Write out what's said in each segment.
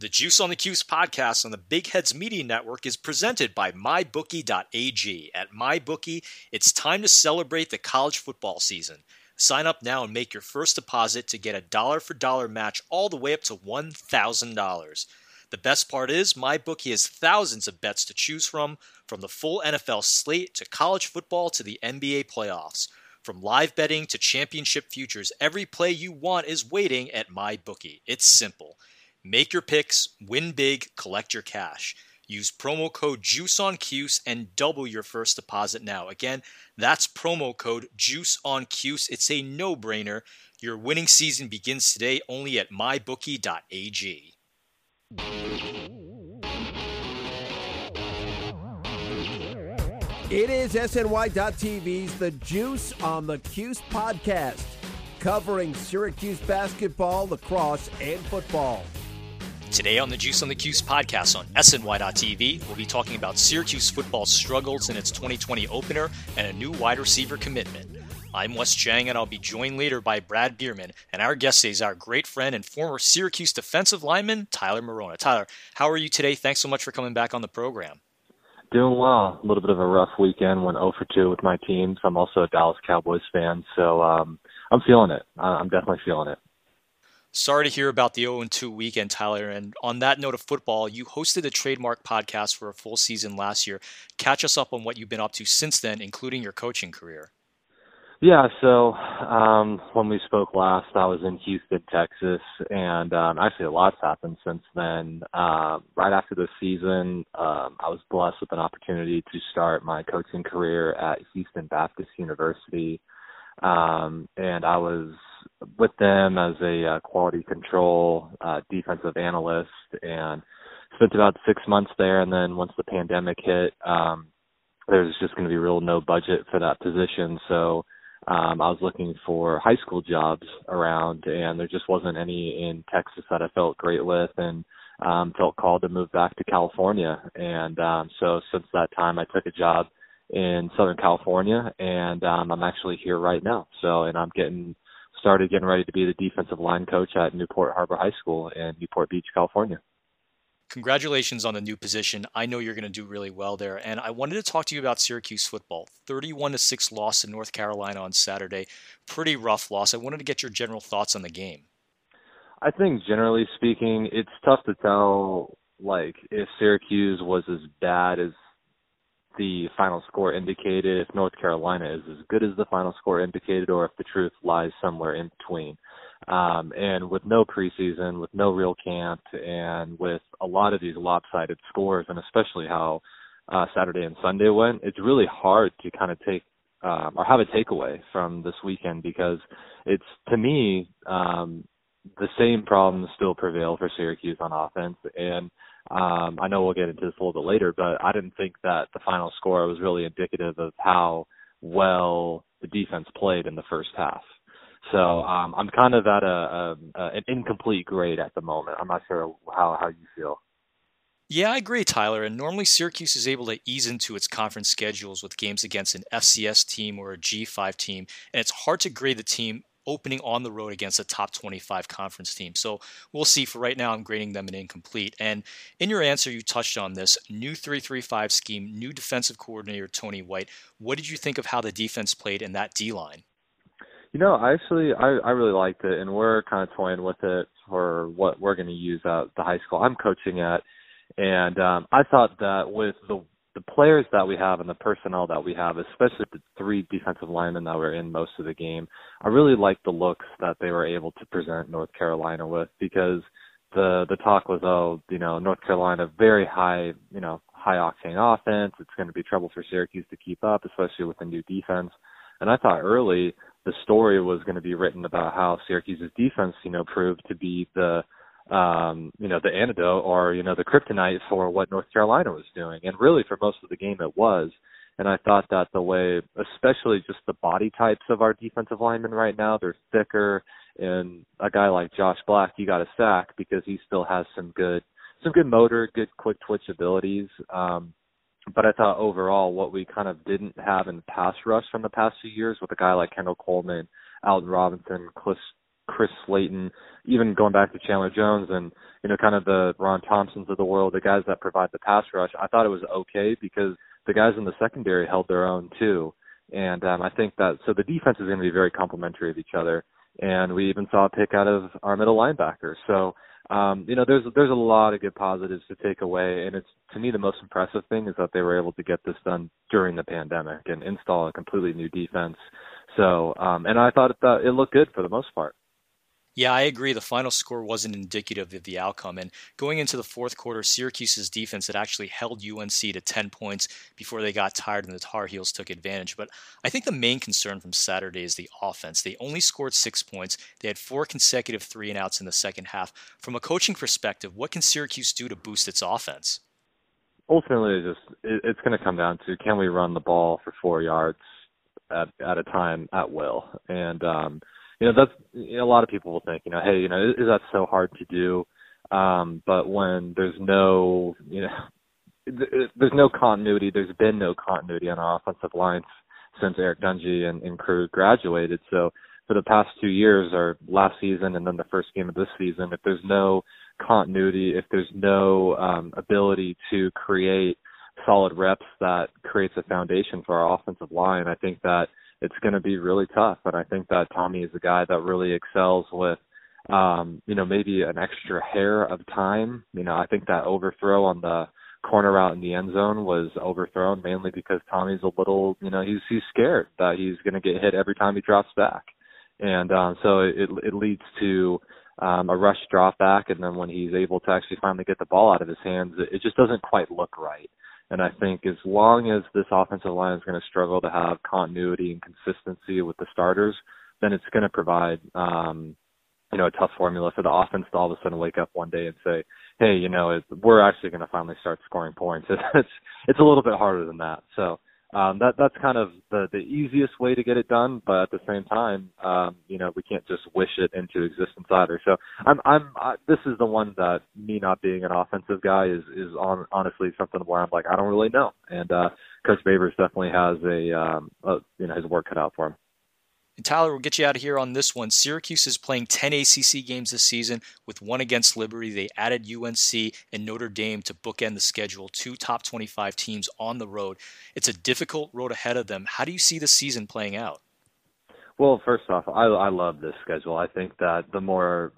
The Juice on the Cuse podcast on the Big Heads Media Network is presented by MyBookie.ag. At MyBookie, it's time to celebrate the college football season. Sign up now and make your first deposit to get a dollar for dollar match all the way up to $1,000. The best part is, MyBookie has thousands of bets to choose from, from the full NFL slate to college football to the NBA playoffs. From live betting to championship futures, every play you want is waiting at MyBookie. It's simple. Make your picks, win big, collect your cash. Use promo code JUICEONCUSE and double your first deposit now. Again, that's promo code JUICEONCUSE. It's a no-brainer. Your winning season begins today only at mybookie.ag. It is SNY.TV's The Juice on the Cuse podcast, covering Syracuse basketball, lacrosse, and football. Today on the Juice on the Cuse podcast on SNY.TV, we'll be talking about Syracuse football's struggles in its 2020 opener and a new wide receiver commitment. I'm Wes Cheng, and I'll be joined later by Brad Bierman, and our guest is our great friend and former Syracuse defensive lineman, Tyler Marona. Tyler, how are you today? Thanks so much for coming back on the program. Doing well. A little bit of a rough weekend. Went 0 for 2 with my teams. I'm also a Dallas Cowboys fan, so um, I'm feeling it. I'm definitely feeling it. Sorry to hear about the 0 2 weekend, Tyler. And on that note of football, you hosted the Trademark podcast for a full season last year. Catch us up on what you've been up to since then, including your coaching career. Yeah, so um, when we spoke last, I was in Houston, Texas, and um, actually a lot's happened since then. Um, right after the season, um, I was blessed with an opportunity to start my coaching career at Houston Baptist University, um, and I was with them as a uh, quality control uh, defensive analyst, and spent about six months there. And then once the pandemic hit, um, there was just going to be real no budget for that position, so um, I was looking for high school jobs around, and there just wasn't any in Texas that I felt great with, and um, felt called to move back to California. And um, so since that time, I took a job in Southern California, and um, I'm actually here right now. So, and I'm getting started getting ready to be the defensive line coach at Newport Harbor High School in Newport Beach, California congratulations on the new position. I know you're going to do really well there. And I wanted to talk to you about Syracuse football. 31 to 6 loss in North Carolina on Saturday. Pretty rough loss. I wanted to get your general thoughts on the game. I think generally speaking, it's tough to tell like if Syracuse was as bad as the final score indicated, if North Carolina is as good as the final score indicated, or if the truth lies somewhere in between. Um, and with no preseason, with no real camp, and with a lot of these lopsided scores, and especially how uh, Saturday and Sunday went, it's really hard to kind of take um, or have a takeaway from this weekend because it's to me um, the same problems still prevail for Syracuse on offense, and um, I know we'll get into this a little bit later, but I didn't think that the final score was really indicative of how well the defense played in the first half. So um, I'm kind of at a, a, a an incomplete grade at the moment. I'm not sure how how you feel. Yeah, I agree, Tyler. And normally Syracuse is able to ease into its conference schedules with games against an FCS team or a G5 team, and it's hard to grade the team opening on the road against a top 25 conference team. So we'll see. For right now, I'm grading them an incomplete. And in your answer, you touched on this new 335 scheme, new defensive coordinator Tony White. What did you think of how the defense played in that D line? You know, I actually, I I really liked it, and we're kind of toying with it for what we're going to use at the high school I'm coaching at, and um, I thought that with the the players that we have and the personnel that we have, especially the three defensive linemen that were in most of the game, I really liked the looks that they were able to present North Carolina with because the the talk was, oh, you know, North Carolina very high, you know, high octane offense. It's going to be trouble for Syracuse to keep up, especially with the new defense. And I thought early the story was going to be written about how Syracuse's defense, you know, proved to be the um, you know, the antidote or, you know, the kryptonite for what North Carolina was doing. And really for most of the game it was. And I thought that the way, especially just the body types of our defensive linemen right now, they're thicker. And a guy like Josh Black, you got a sack because he still has some good, some good motor, good quick twitch abilities. Um, but I thought overall what we kind of didn't have in pass rush from the past few years with a guy like Kendall Coleman, Alton Robinson, Chris, Chris Slayton, even going back to Chandler Jones and you know kind of the Ron Thompsons of the world, the guys that provide the pass rush. I thought it was okay because the guys in the secondary held their own too, and um, I think that so the defense is going to be very complementary of each other. And we even saw a pick out of our middle linebacker. So um, you know, there's there's a lot of good positives to take away, and it's to me the most impressive thing is that they were able to get this done during the pandemic and install a completely new defense. So, um, and I thought it, uh, it looked good for the most part. Yeah, I agree. The final score wasn't indicative of the outcome. And going into the fourth quarter, Syracuse's defense had actually held UNC to 10 points before they got tired and the Tar Heels took advantage. But I think the main concern from Saturday is the offense. They only scored six points. They had four consecutive three and outs in the second half. From a coaching perspective, what can Syracuse do to boost its offense? Ultimately, it's just it's going to come down to can we run the ball for four yards at at a time at will, and um, you know that's a lot of people will think you know hey you know is, that so hard to do? Um but when there's no you know there's no continuity there's been no continuity on our offensive lines since Eric Dungey and, and crew graduated. So for the past two years or last season and then the first game of this season if there's no continuity if there's no um ability to create solid reps that creates a foundation for our offensive line i think that it's going to be really tough. And I think that Tommy is a guy that really excels with, um, you know, maybe an extra hair of time. You know, I think that overthrow on the corner out in the end zone was overthrown mainly because Tommy's a little, you know, he's he's scared that he's going to get hit every time he drops back, and um, so it it leads to um, a rush drop back, and then when he's able to actually finally get the ball out of his hands, it, it just doesn't quite look right. And I think as long as this offensive line is going to struggle to have continuity and consistency with the starters, then it's going to provide, um, you know, a tough formula for the offense to all of a sudden wake up one day and say, "Hey, you know, we're actually going to finally start scoring points." It's it's a little bit harder than that. So um, that that's kind of the the easiest way to get it done. But at the same time, um, you know, we can't just wish it into existence either. So I'm I'm I, this is the one that me not being an offensive guy is is on honestly something where I'm like I don't really know. And uh, Coach Babers definitely has a, um, a you know his work cut out for him. And Tyler, we'll get you out of here on this one. Syracuse is playing 10 ACC games this season with one against Liberty. They added UNC and Notre Dame to bookend the schedule, two top 25 teams on the road. It's a difficult road ahead of them. How do you see the season playing out? Well, first off, I, I love this schedule. I think that the more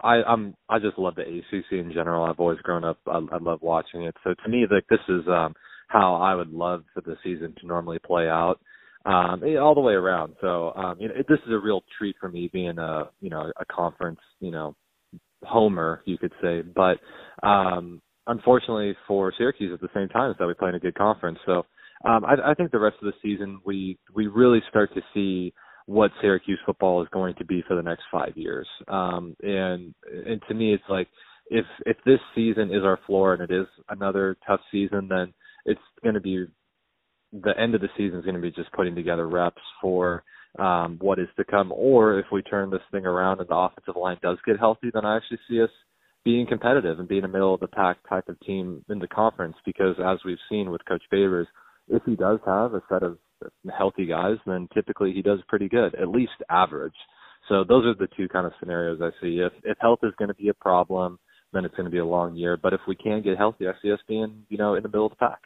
I, I'm I just love the ACC in general. I've always grown up. I, I love watching it. So to me, like this is um, how I would love for the season to normally play out um, all the way around. So um, you know, this is a real treat for me being a you know a conference you know homer, you could say. But um, unfortunately for Syracuse, at the same time, is that we play in a good conference. So um, I, I think the rest of the season we we really start to see what Syracuse football is going to be for the next five years. Um, and and to me, it's like if if this season is our floor and it is another tough season, then it's going to be the end of the season is going to be just putting together reps for um, what is to come. Or if we turn this thing around and the offensive line does get healthy, then I actually see us being competitive and being a middle of the pack type of team in the conference. Because as we've seen with Coach Babers, if he does have a set of healthy guys, then typically he does pretty good, at least average. So those are the two kind of scenarios I see. If if health is going to be a problem, then it's going to be a long year. But if we can get healthy, I see us being you know in the middle of the pack.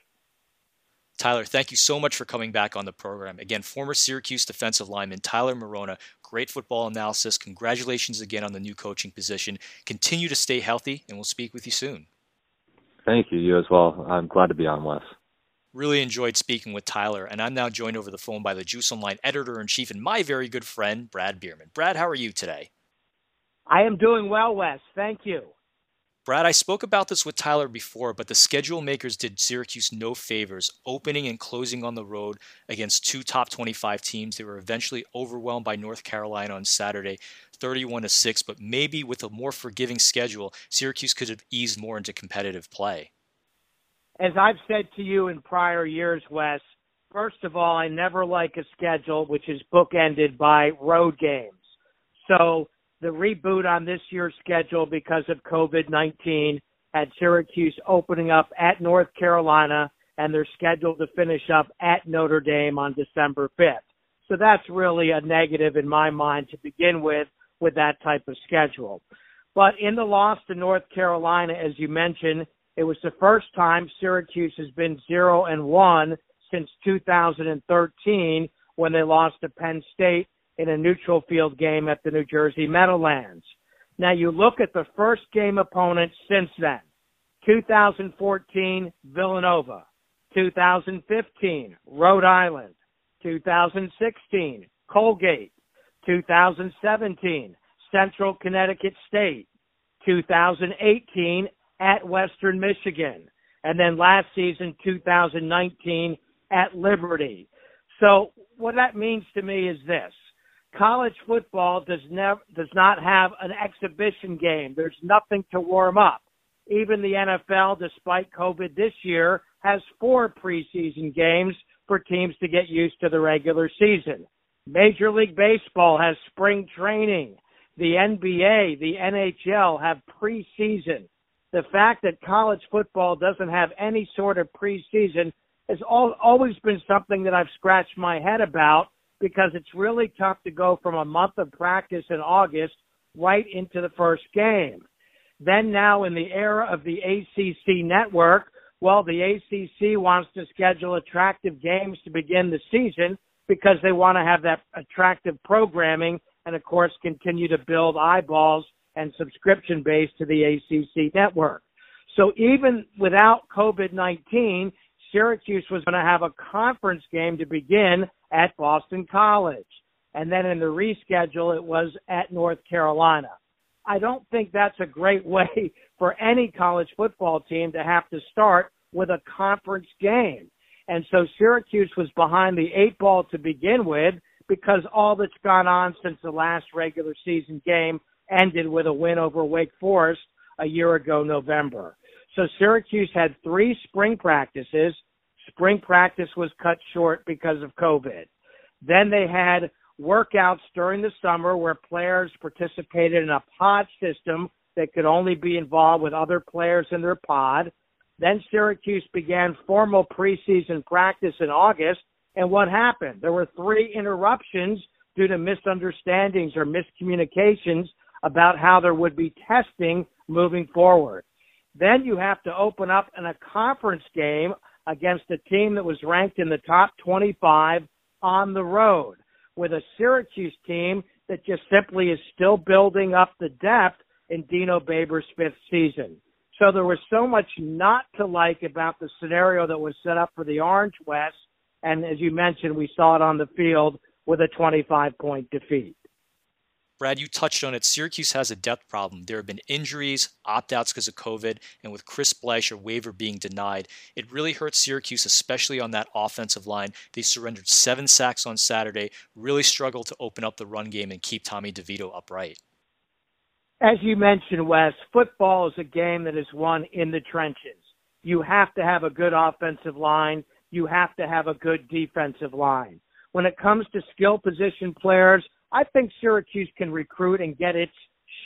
Tyler, thank you so much for coming back on the program. Again, former Syracuse defensive lineman Tyler Marona, great football analysis. Congratulations again on the new coaching position. Continue to stay healthy, and we'll speak with you soon. Thank you. You as well. I'm glad to be on, Wes. Really enjoyed speaking with Tyler, and I'm now joined over the phone by the Juice Online editor in chief and my very good friend, Brad Bierman. Brad, how are you today? I am doing well, Wes. Thank you. Brad, I spoke about this with Tyler before, but the schedule makers did Syracuse no favors, opening and closing on the road against two top 25 teams. They were eventually overwhelmed by North Carolina on Saturday, 31 to 6, but maybe with a more forgiving schedule, Syracuse could have eased more into competitive play. As I've said to you in prior years, Wes, first of all, I never like a schedule which is bookended by road games. So the reboot on this year's schedule because of COVID 19 had Syracuse opening up at North Carolina, and they're scheduled to finish up at Notre Dame on December 5th. So that's really a negative in my mind to begin with, with that type of schedule. But in the loss to North Carolina, as you mentioned, it was the first time Syracuse has been 0 and 1 since 2013 when they lost to Penn State in a neutral field game at the New Jersey Meadowlands. Now you look at the first game opponents since then. 2014, Villanova. 2015, Rhode Island. 2016, Colgate. 2017, Central Connecticut State. 2018, at Western Michigan. And then last season, 2019, at Liberty. So what that means to me is this college football does never does not have an exhibition game. There's nothing to warm up. Even the NFL, despite COVID this year, has four preseason games for teams to get used to the regular season. Major League Baseball has spring training. The NBA, the NHL have preseason. The fact that college football doesn't have any sort of preseason has always been something that I've scratched my head about because it's really tough to go from a month of practice in August right into the first game. Then now in the era of the ACC network, well, the ACC wants to schedule attractive games to begin the season because they want to have that attractive programming and of course continue to build eyeballs and subscription base to the ACC network. So even without COVID-19, Syracuse was going to have a conference game to begin at Boston College. And then in the reschedule, it was at North Carolina. I don't think that's a great way for any college football team to have to start with a conference game. And so Syracuse was behind the eight ball to begin with because all that's gone on since the last regular season game ended with a win over Wake Forest a year ago, November. So Syracuse had three spring practices. Spring practice was cut short because of COVID. Then they had workouts during the summer where players participated in a pod system that could only be involved with other players in their pod. Then Syracuse began formal preseason practice in August. And what happened? There were three interruptions due to misunderstandings or miscommunications about how there would be testing moving forward. Then you have to open up in a conference game against a team that was ranked in the top 25 on the road with a Syracuse team that just simply is still building up the depth in Dino Babers' fifth season. So there was so much not to like about the scenario that was set up for the Orange Wes. And as you mentioned, we saw it on the field with a 25 point defeat. Brad, you touched on it. Syracuse has a depth problem. There have been injuries, opt outs because of COVID, and with Chris Bleich, a waiver being denied, it really hurts Syracuse, especially on that offensive line. They surrendered seven sacks on Saturday, really struggled to open up the run game and keep Tommy DeVito upright. As you mentioned, Wes, football is a game that is won in the trenches. You have to have a good offensive line. You have to have a good defensive line. When it comes to skill position players, I think Syracuse can recruit and get its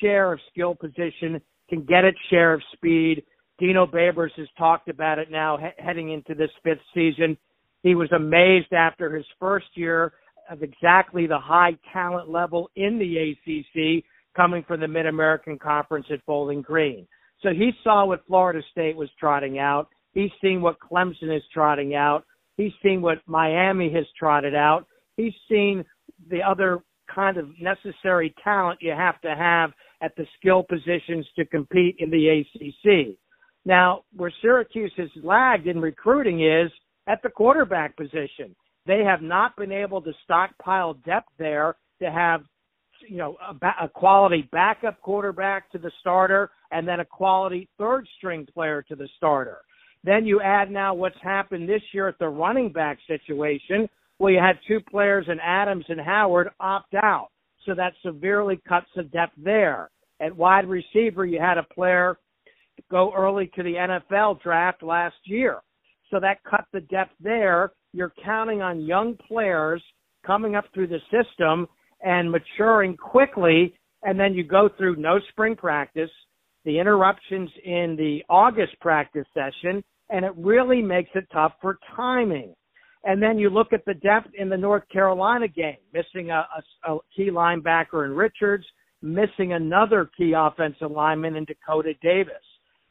share of skill position, can get its share of speed. Dino Babers has talked about it now he- heading into this fifth season. He was amazed after his first year of exactly the high talent level in the ACC coming from the Mid American Conference at Bowling Green. So he saw what Florida State was trotting out. He's seen what Clemson is trotting out. He's seen what Miami has trotted out. He's seen the other kind of necessary talent you have to have at the skill positions to compete in the ACC. Now, where Syracuse has lagged in recruiting is at the quarterback position. They have not been able to stockpile depth there to have you know, a, a quality backup quarterback to the starter, and then a quality third string player to the starter. Then you add now what's happened this year at the running back situation, where you had two players in Adams and Howard opt out. So that severely cuts the depth there. At wide receiver, you had a player go early to the NFL draft last year. So that cut the depth there. You're counting on young players coming up through the system and maturing quickly. And then you go through no spring practice, the interruptions in the August practice session, and it really makes it tough for timing. And then you look at the depth in the North Carolina game, missing a, a, a key linebacker in Richards, missing another key offensive lineman in Dakota Davis.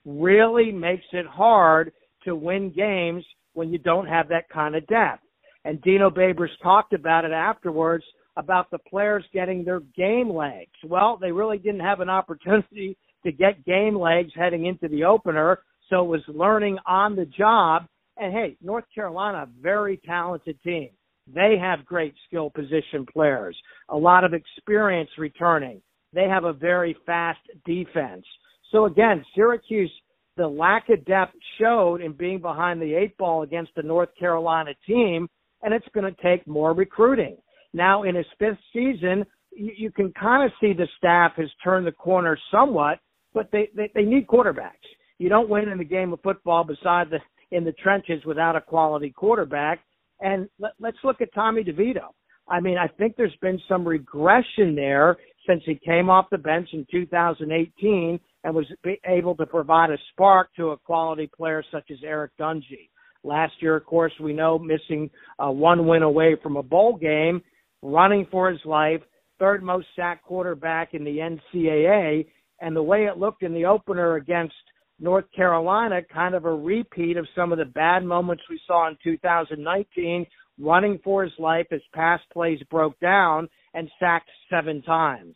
Really makes it hard to win games when you don't have that kind of depth. And Dino Babers talked about it afterwards about the players getting their game legs. Well, they really didn't have an opportunity to get game legs heading into the opener, so it was learning on the job. And hey, North Carolina, very talented team. They have great skill position players, a lot of experience returning. They have a very fast defense. So again, Syracuse, the lack of depth showed in being behind the eight ball against the North Carolina team, and it's going to take more recruiting. Now, in his fifth season, you, you can kind of see the staff has turned the corner somewhat, but they, they, they need quarterbacks. You don't win in the game of football beside the in the trenches without a quality quarterback. And let, let's look at Tommy DeVito. I mean, I think there's been some regression there since he came off the bench in 2018 and was able to provide a spark to a quality player such as Eric Dungey. Last year, of course, we know missing uh, one win away from a bowl game, running for his life, third most sacked quarterback in the NCAA, and the way it looked in the opener against North Carolina, kind of a repeat of some of the bad moments we saw in 2019, running for his life as pass plays broke down and sacked seven times.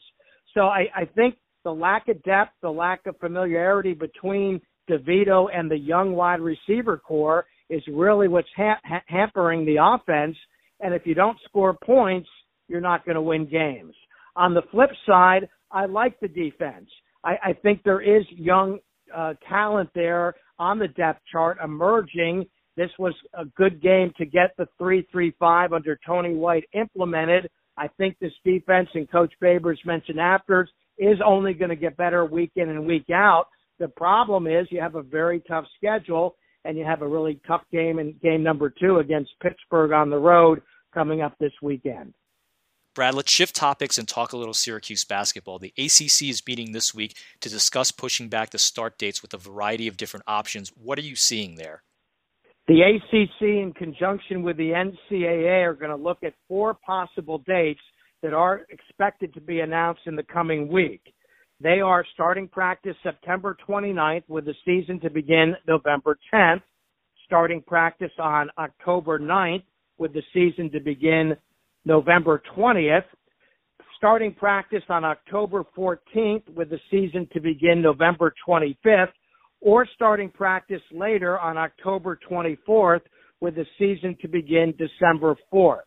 So I, I think the lack of depth, the lack of familiarity between DeVito and the young wide receiver corps is really what's ha- hampering the offense. And if you don't score points, you're not going to win games. On the flip side, I like the defense. I, I think there is young uh, talent there on the depth chart emerging. This was a good game to get the three-three-five under Tony White implemented. I think this defense and Coach Babers mentioned afterwards is only going to get better week in and week out. The problem is you have a very tough schedule and you have a really tough game in game number two against Pittsburgh on the road coming up this weekend. Brad, let's shift topics and talk a little Syracuse basketball. The ACC is meeting this week to discuss pushing back the start dates with a variety of different options. What are you seeing there? The ACC, in conjunction with the NCAA, are going to look at four possible dates that are expected to be announced in the coming week. They are starting practice September 29th with the season to begin November 10th, starting practice on October 9th with the season to begin November 20th, starting practice on October 14th with the season to begin November 25th, or starting practice later on October 24th with the season to begin December 4th.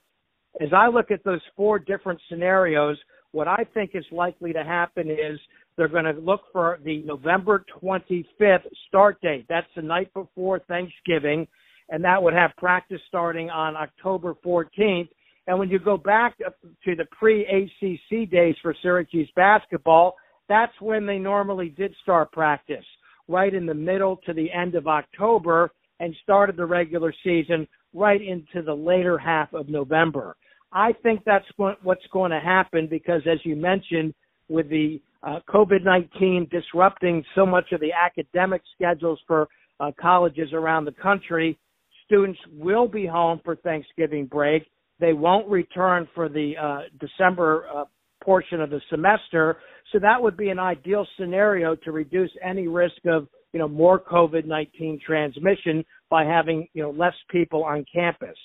As I look at those four different scenarios, what I think is likely to happen is they're going to look for the November 25th start date. That's the night before Thanksgiving, and that would have practice starting on October 14th and when you go back to the pre ACC days for Syracuse basketball, that's when they normally did start practice, right in the middle to the end of October, and started the regular season right into the later half of November. I think that's what's going to happen because, as you mentioned, with the uh, COVID 19 disrupting so much of the academic schedules for uh, colleges around the country, students will be home for Thanksgiving break they won't return for the uh, December uh, portion of the semester. So that would be an ideal scenario to reduce any risk of you know more COVID-19 transmission by having you know less people on campus.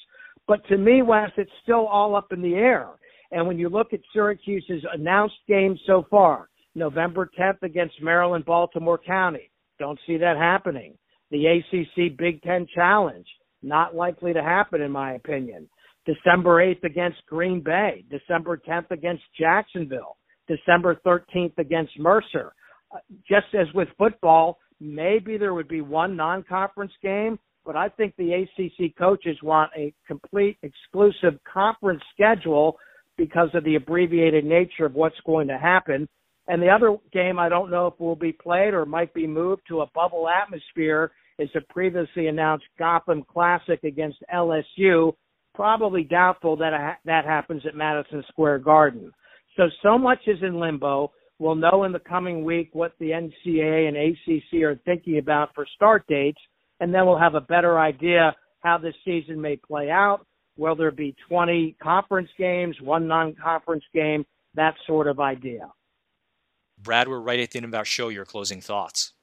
But to me, Wes, it's still all up in the air. And when you look at Syracuse's announced games so far, November 10th against Maryland, Baltimore County, don't see that happening. The ACC Big Ten Challenge, not likely to happen in my opinion. December 8th against Green Bay, December 10th against Jacksonville, December 13th against Mercer. Uh, just as with football, maybe there would be one non-conference game, but I think the ACC coaches want a complete exclusive conference schedule because of the abbreviated nature of what's going to happen. And the other game I don't know if will be played or might be moved to a bubble atmosphere is the previously announced Gotham Classic against LSU. Probably doubtful that uh, that happens at Madison Square Garden. So so much is in limbo. We'll know in the coming week what the NCAA and ACC are thinking about for start dates, and then we'll have a better idea how this season may play out. Will there be 20 conference games, one non-conference game, that sort of idea. Brad, we're right at the end of our show. Your closing thoughts.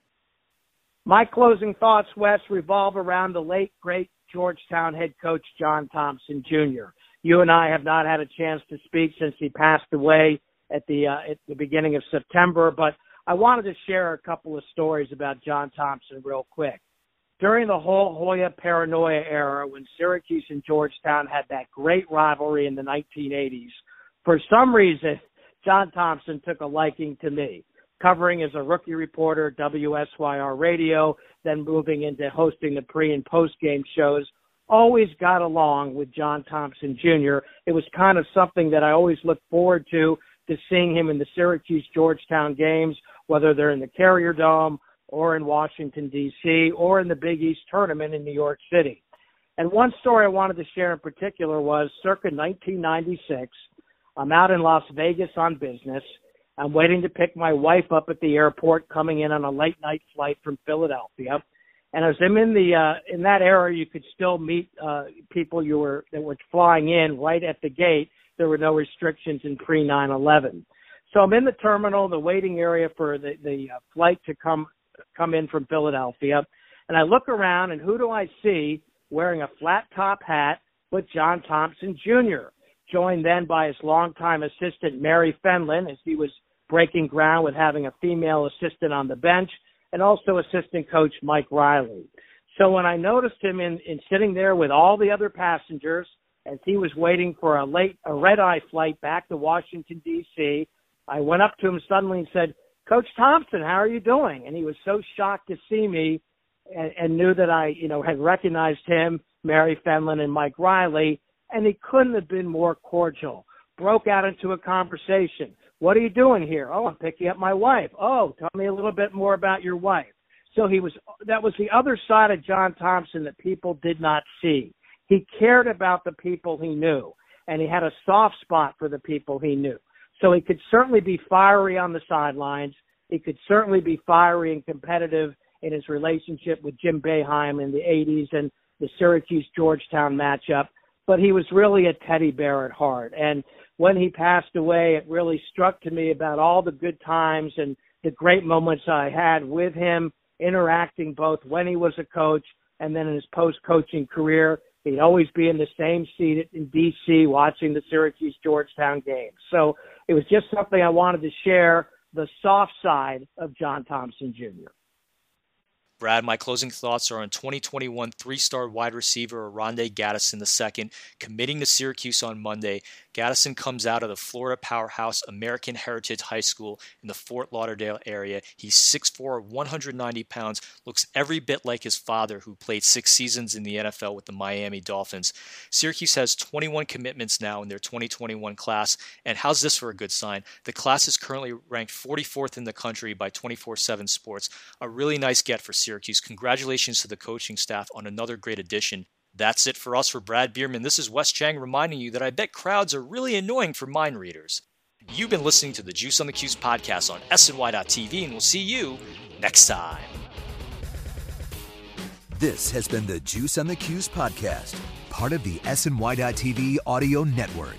My closing thoughts, Wes, revolve around the late, great Georgetown head coach John Thompson Jr. You and I have not had a chance to speak since he passed away at the uh, at the beginning of September, but I wanted to share a couple of stories about John Thompson real quick. During the whole Hoya paranoia era, when Syracuse and Georgetown had that great rivalry in the 1980s, for some reason, John Thompson took a liking to me, covering as a rookie reporter WSYR Radio, then moving into hosting the pre and post game shows. Always got along with John Thompson Jr. It was kind of something that I always looked forward to, to seeing him in the Syracuse Georgetown games, whether they're in the Carrier Dome or in Washington, D.C., or in the Big East tournament in New York City. And one story I wanted to share in particular was circa 1996. I'm out in Las Vegas on business. I'm waiting to pick my wife up at the airport, coming in on a late night flight from Philadelphia. And as I'm in the uh, in that era, you could still meet uh, people you were that were flying in right at the gate. There were no restrictions in pre 9/11. So I'm in the terminal, the waiting area for the the uh, flight to come come in from Philadelphia, and I look around, and who do I see wearing a flat top hat with John Thompson Jr., joined then by his longtime assistant Mary Fenlon as he was breaking ground with having a female assistant on the bench, and also assistant coach Mike Riley. So when I noticed him in, in sitting there with all the other passengers as he was waiting for a late a red eye flight back to Washington D.C., I went up to him suddenly and said, Coach Thompson, how are you doing? And he was so shocked to see me and, and knew that I, you know, had recognized him, Mary Fenlon and Mike Riley, and he couldn't have been more cordial. Broke out into a conversation. What are you doing here? Oh, I'm picking up my wife. Oh, tell me a little bit more about your wife. So he was that was the other side of John Thompson that people did not see. He cared about the people he knew and he had a soft spot for the people he knew. So he could certainly be fiery on the sidelines. He could certainly be fiery and competitive in his relationship with Jim Boeheim in the 80s and the Syracuse Georgetown matchup. But he was really a teddy bear at heart. And when he passed away, it really struck to me about all the good times and the great moments I had with him interacting both when he was a coach and then in his post coaching career. He'd always be in the same seat in D.C. watching the Syracuse Georgetown games. So it was just something I wanted to share the soft side of John Thompson Jr. Brad, my closing thoughts are on 2021 three star wide receiver Oronde Gadsden II committing to Syracuse on Monday. Gadsden comes out of the Florida powerhouse American Heritage High School in the Fort Lauderdale area. He's 6'4, 190 pounds, looks every bit like his father, who played six seasons in the NFL with the Miami Dolphins. Syracuse has 21 commitments now in their 2021 class. And how's this for a good sign? The class is currently ranked 44th in the country by 24 7 Sports. A really nice get for Syracuse. Congratulations to the coaching staff on another great addition. That's it for us for Brad Bierman. This is Wes Cheng reminding you that I bet crowds are really annoying for mind readers. You've been listening to the Juice on the Cuse podcast on SNY.TV, and we'll see you next time. This has been the Juice on the Cuse podcast, part of the SNY.TV audio network.